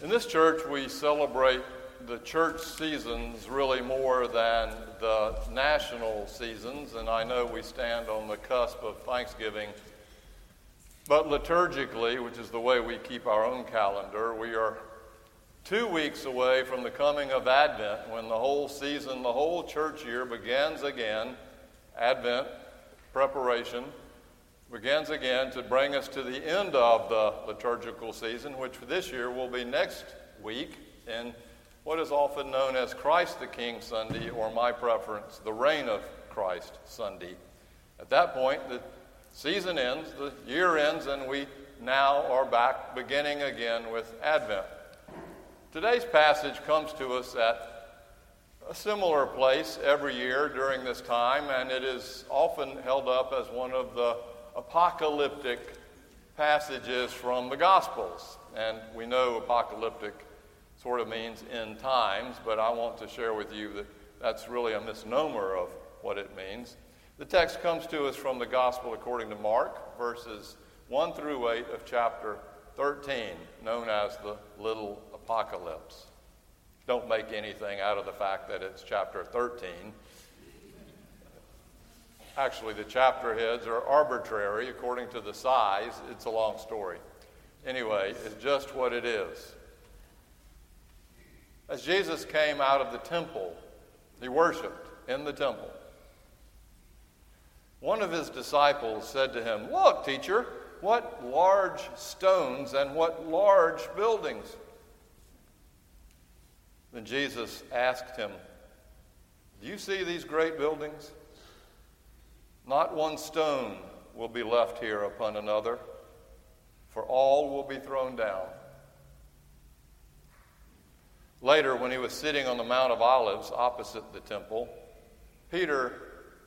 In this church, we celebrate the church seasons really more than the national seasons, and I know we stand on the cusp of Thanksgiving. But liturgically, which is the way we keep our own calendar, we are two weeks away from the coming of Advent when the whole season, the whole church year begins again. Advent, preparation, begins again to bring us to the end of the liturgical season, which this year will be next week in what is often known as Christ the King Sunday, or my preference, the Reign of Christ Sunday. At that point, the season ends, the year ends, and we now are back beginning again with Advent. Today's passage comes to us at a similar place every year during this time, and it is often held up as one of the apocalyptic passages from the Gospels. And we know apocalyptic sort of means end times, but I want to share with you that that's really a misnomer of what it means. The text comes to us from the Gospel according to Mark, verses 1 through 8 of chapter 13, known as the Little Apocalypse. Don't make anything out of the fact that it's chapter 13 Actually, the chapter heads are arbitrary according to the size. It's a long story. Anyway, it's just what it is. As Jesus came out of the temple, he worshiped in the temple. One of his disciples said to him, Look, teacher, what large stones and what large buildings. Then Jesus asked him, Do you see these great buildings? Not one stone will be left here upon another, for all will be thrown down. Later, when he was sitting on the Mount of Olives opposite the temple, Peter,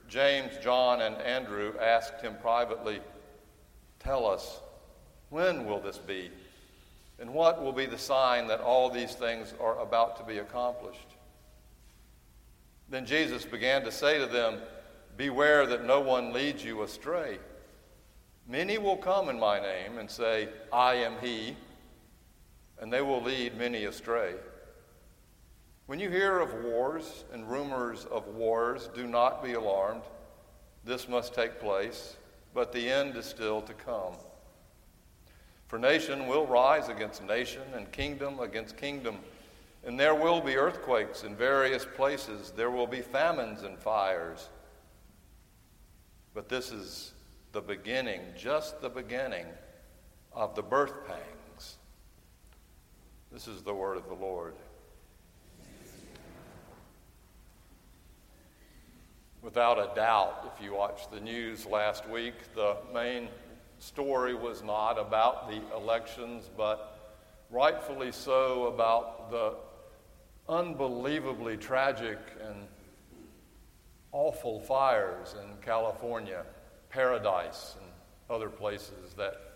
James, John, and Andrew asked him privately, Tell us, when will this be? And what will be the sign that all these things are about to be accomplished? Then Jesus began to say to them, Beware that no one leads you astray. Many will come in my name and say, I am he, and they will lead many astray. When you hear of wars and rumors of wars, do not be alarmed. This must take place, but the end is still to come. For nation will rise against nation, and kingdom against kingdom. And there will be earthquakes in various places. There will be famines and fires. But this is the beginning, just the beginning of the birth pangs. This is the word of the Lord. Without a doubt, if you watched the news last week, the main story was not about the elections, but rightfully so about the unbelievably tragic and awful fires in California, Paradise, and other places that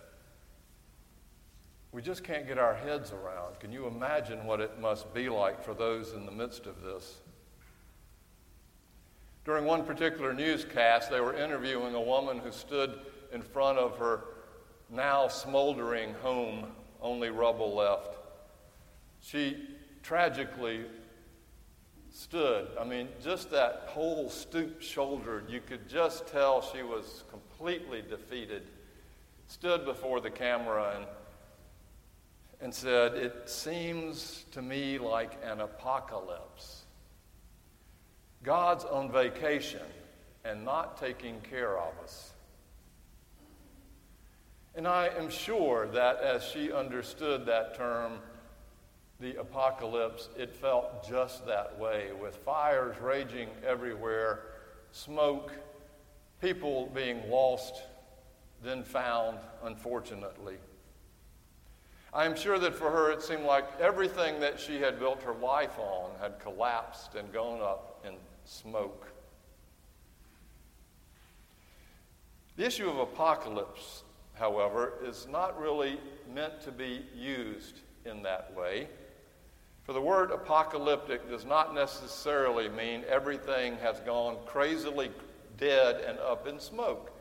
we just can't get our heads around. Can you imagine what it must be like for those in the midst of this? During one particular newscast, they were interviewing a woman who stood in front of her now smoldering home, only rubble left. She tragically stood. I mean, just that whole stoop shouldered, you could just tell she was completely defeated. Stood before the camera and, and said, It seems to me like an apocalypse. God's on vacation and not taking care of us. And I am sure that as she understood that term, the apocalypse, it felt just that way with fires raging everywhere, smoke, people being lost, then found, unfortunately. I am sure that for her it seemed like everything that she had built her life on had collapsed and gone up in smoke. The issue of apocalypse, however, is not really meant to be used in that way. For the word apocalyptic does not necessarily mean everything has gone crazily dead and up in smoke.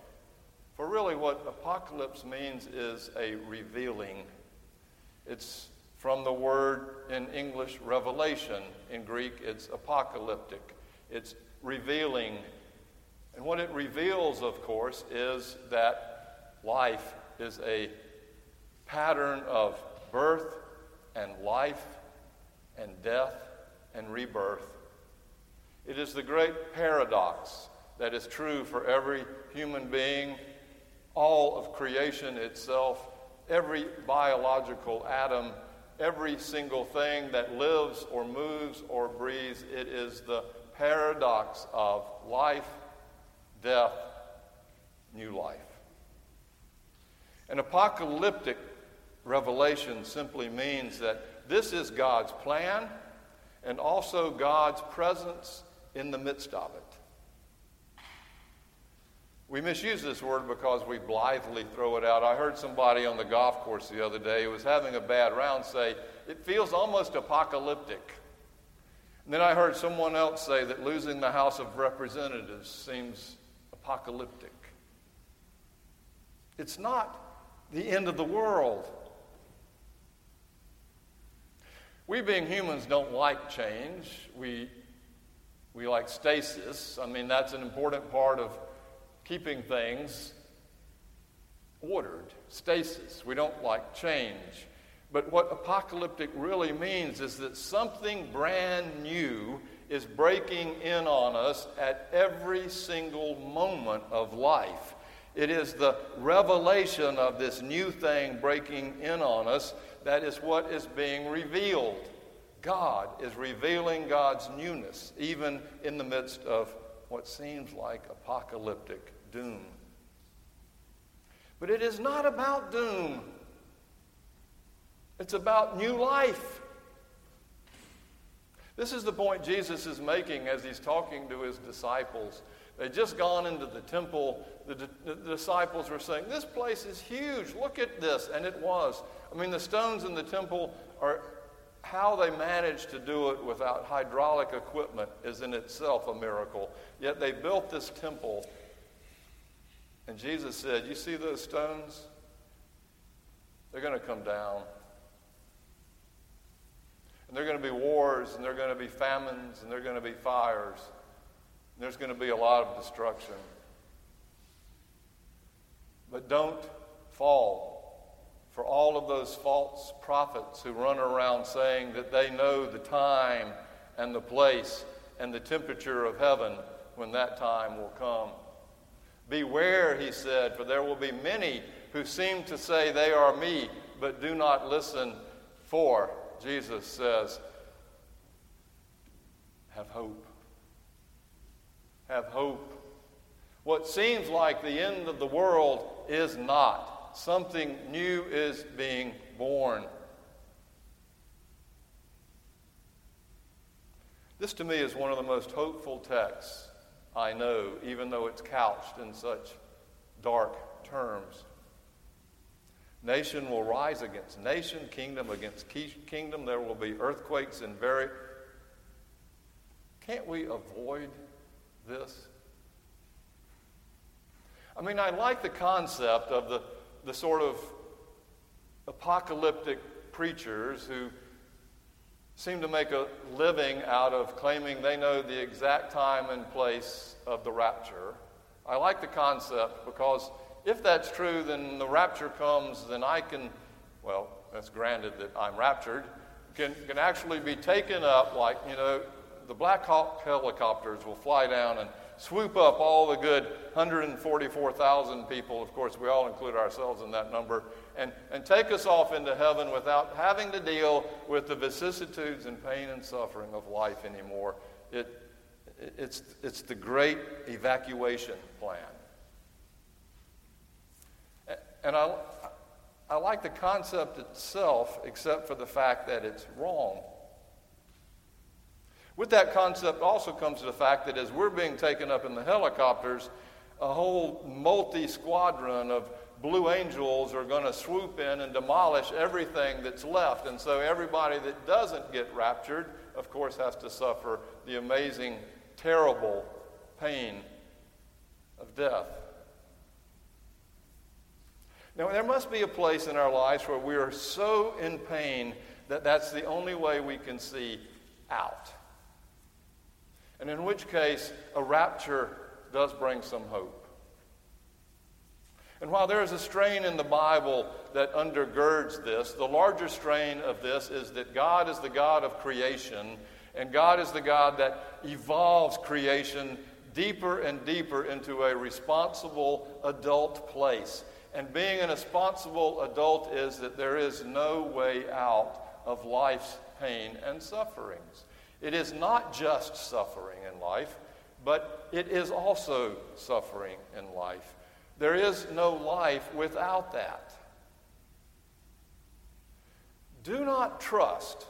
For really, what apocalypse means is a revealing. It's from the word in English revelation. In Greek, it's apocalyptic. It's revealing. And what it reveals, of course, is that life is a pattern of birth and life and death and rebirth. It is the great paradox that is true for every human being, all of creation itself, every biological atom, every single thing that lives or moves or breathes. It is the paradox of life, death, new life. An apocalyptic revelation simply means that this is God's plan and also God's presence in the midst of it. We misuse this word because we blithely throw it out. I heard somebody on the golf course the other day who was having a bad round say, It feels almost apocalyptic. And then I heard someone else say that losing the House of Representatives seems apocalyptic. It's not the end of the world. We, being humans, don't like change. We, we like stasis. I mean, that's an important part of keeping things ordered, stasis. We don't like change. But what apocalyptic really means is that something brand new is breaking in on us at every single moment of life. It is the revelation of this new thing breaking in on us that is what is being revealed. God is revealing God's newness, even in the midst of what seems like apocalyptic doom. But it is not about doom, it's about new life. This is the point Jesus is making as he's talking to his disciples. They'd just gone into the temple. The, the, disciples were saying, This place is huge. Look at this. And it was. I mean, the stones in the temple are how they managed to do it without hydraulic equipment is in itself a miracle. Yet they built this temple and Jesus said, You see those stones? They're going to come down. And there are going to be wars, and there are going to be famines, and there are going to be fires. There's going to be a lot of destruction. But don't fall for all of those false prophets who run around saying that they know the time and the place and the temperature of heaven when that time will come. Beware, he said, for there will be many who seem to say they are me, but do not listen. For, Jesus says, have hope. Have hope. What seems like the end of the world is not. Something new is being born. This to me is one of the most hopeful texts I know, even though it's couched in such dark terms. Nation will rise against nation, kingdom against kingdom. There will be earthquakes and very. Can't we avoid this? I mean, I like the concept of the, the sort of apocalyptic preachers who seem to make a living out of claiming they know the exact time and place of the rapture. I like the concept because if that's true, then the rapture comes, then I can, well, that's granted that I'm raptured, can, can actually be taken up like, you know, the Black Hawk helicopters will fly down and swoop up all the good 144,000 people. Of course, we all include ourselves in that number and, and take us off into heaven without having to deal with the vicissitudes and pain and suffering of life anymore. It, it's, it's the great evacuation plan. And I, I like the concept itself, except for the fact that it's wrong. With that concept also comes the fact that as we're being taken up in the helicopters, a whole multi squadron of blue angels are going to swoop in and demolish everything that's left. And so everybody that doesn't get raptured, of course, has to suffer the amazing, terrible pain of death. Now, there must be a place in our lives where we are so in pain that that's the only way we can see out. And in which case, a rapture does bring some hope. And while there is a strain in the Bible that undergirds this, the larger strain of this is that God is the God of creation, and God is the God that evolves creation deeper and deeper into a responsible adult place. And being an responsible adult is that there is no way out of life's pain and sufferings. It is not just suffering in life, but it is also suffering in life. There is no life without that. Do not trust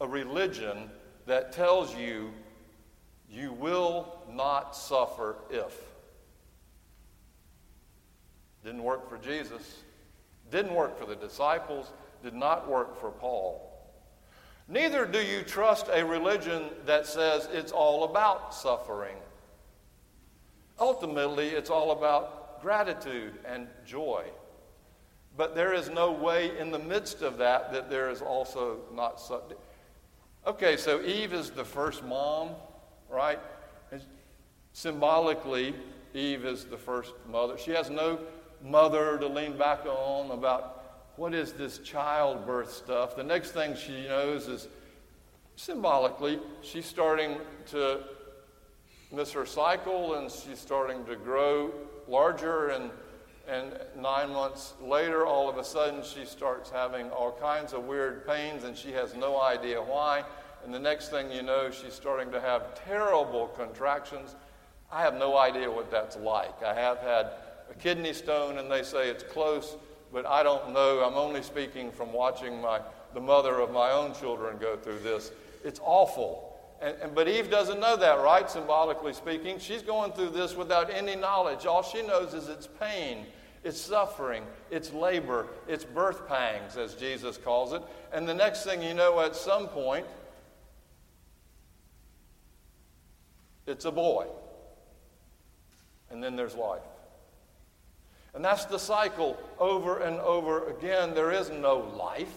a religion that tells you you will not suffer if. Didn't work for Jesus, didn't work for the disciples, did not work for Paul. Neither do you trust a religion that says it's all about suffering. Ultimately, it's all about gratitude and joy. But there is no way in the midst of that that there is also not. suffering. okay, so Eve is the first mom, right? And symbolically, Eve is the first mother. She has no mother to lean back on about what is this childbirth stuff? The next thing she knows is symbolically, she's starting to miss her cycle and she's starting to grow larger. And, and nine months later, all of a sudden, she starts having all kinds of weird pains and she has no idea why. And the next thing you know, she's starting to have terrible contractions. I have no idea what that's like. I have had a kidney stone, and they say it's close but I don't know. I'm only speaking from watching my, the mother of my own children go through this. It's awful. And, and, but Eve doesn't know that, right? Symbolically speaking. She's going through this without any knowledge. All she knows is it's pain, it's suffering, it's labor, it's birth pangs, as Jesus calls it. And the next thing you know, at some point, it's a boy. And then there's life. And that's the cycle over and over again. There is no life,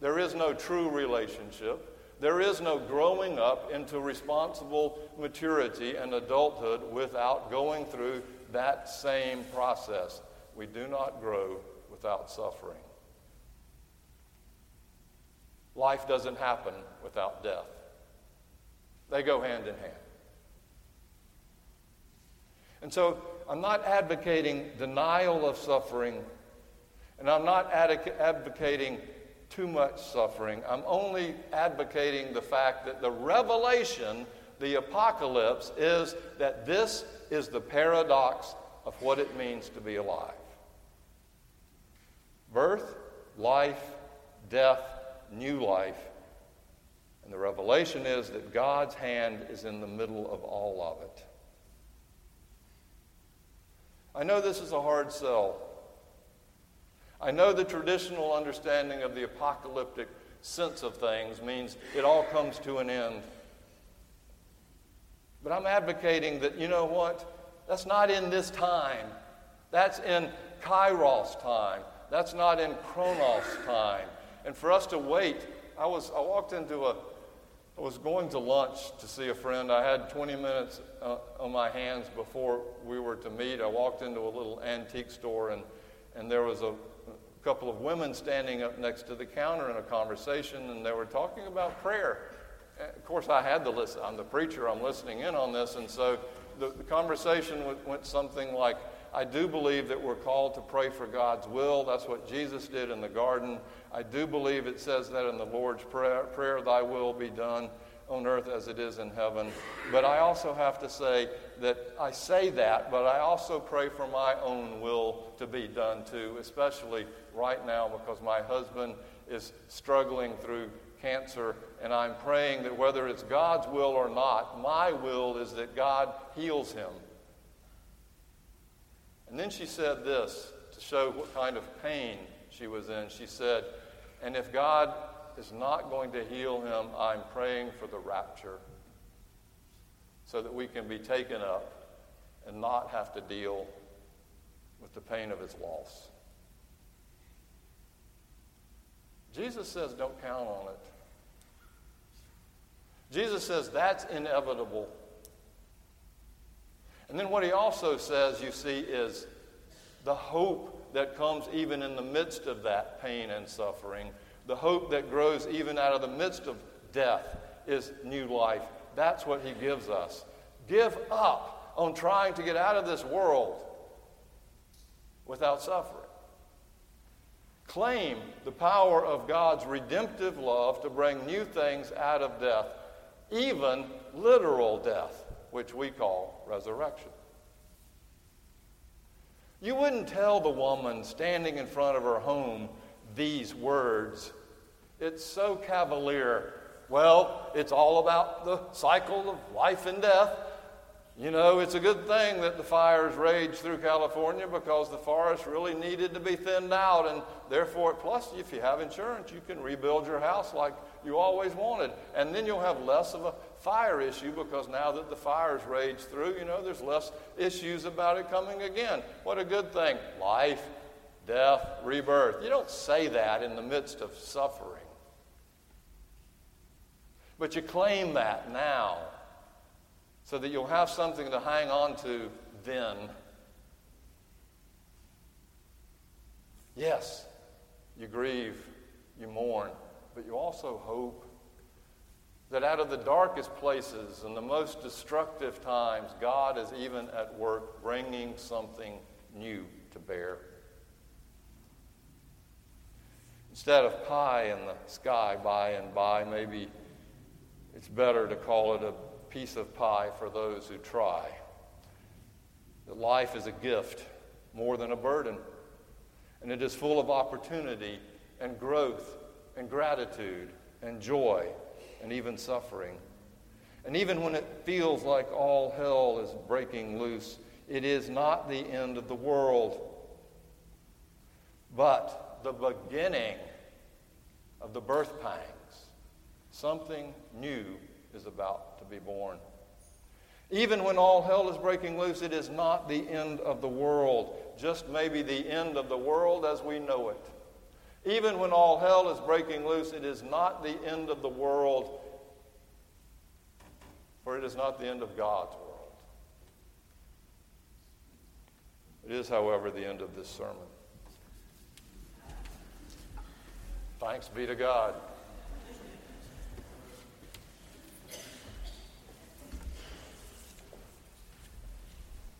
there is no true relationship, there is no growing up into responsible maturity and adulthood without going through that same process. We do not grow without suffering. Life doesn't happen without death. They go hand in hand. And so I'm not advocating denial of suffering, and I'm not advocating too much suffering. I'm only advocating the fact that the revelation, the apocalypse, is that this is the paradox of what it means to be alive birth, life, death, new life. And the revelation is that God's hand is in the middle of all of it. I know this is a hard sell. I know the traditional understanding of the apocalyptic sense of things means it all comes to an end. But I'm advocating that, you know what? That's not in this time. That's in Kairos time. That's not in Chronos time. And for us to wait, I was I walked into a I was going to lunch to see a friend. I had 20 minutes uh, on my hands before we were to meet. I walked into a little antique store, and, and there was a, couple of women standing up next to the counter in a conversation, and they were talking about prayer. Of course, I had to listen. I'm the preacher, I'm listening in on this, and so the, the conversation went something like, I do believe that we're called to pray for God's will. That's what Jesus did in the garden. I do believe it says that in the Lord's prayer, prayer Thy will be done on earth as it is in heaven. But I also have to say that I say that, but I also pray for my own will to be done too, especially right now because my husband is struggling through cancer, and I'm praying that whether it's God's will or not, my will is that God heals him. And then she said this to show what kind of pain she was in. She said, And if God is not going to heal him, I'm praying for the rapture so that we can be taken up and not have to deal with the pain of his loss. Jesus says, don't count on it. Jesus says that's inevitable. And then what he also says, you see, is the hope that comes even in the midst of that pain and suffering, the hope that grows even out of the midst of death is new life. That's what he gives us. Give up on trying to get out of this world without suffering. Claim the power of God's redemptive love to bring new things out of death, even literal death, which we call resurrection. You wouldn't tell the woman standing in front of her home these words. It's so cavalier. Well, it's all about the cycle of life and death. You know, it's a good thing that the fires raged through California because the forest really needed to be thinned out, and therefore, plus, if you have insurance, you can rebuild your house like you always wanted. And then you'll have less of a fire issue because now that the fires rage through, you know, there's less issues about it coming again. What a good thing. Life, death, rebirth. You don't say that in the midst of suffering. But you claim that now so that you'll have something to hang on to then. Yes, you grieve, you mourn, but you also hope that out of the darkest places and the most destructive times, God is even at work bringing something new to bear. Instead of pie in the sky by and by, maybe it's better to call it a piece of pie for those who try. That life is a gift more than a burden, and it is full of opportunity and growth and gratitude and joy and even suffering. And even when it feels like all hell is breaking loose, it is not the end of the world, but the beginning of the birth pangs. Something new is about to be born. Even when all hell is breaking loose, it is not the end of the world, just maybe the end of the world as we know it. Even when all hell is breaking loose, it is not the end of the world, for it is not the end of God's world. It is, however, the end of this sermon. Thanks be to God.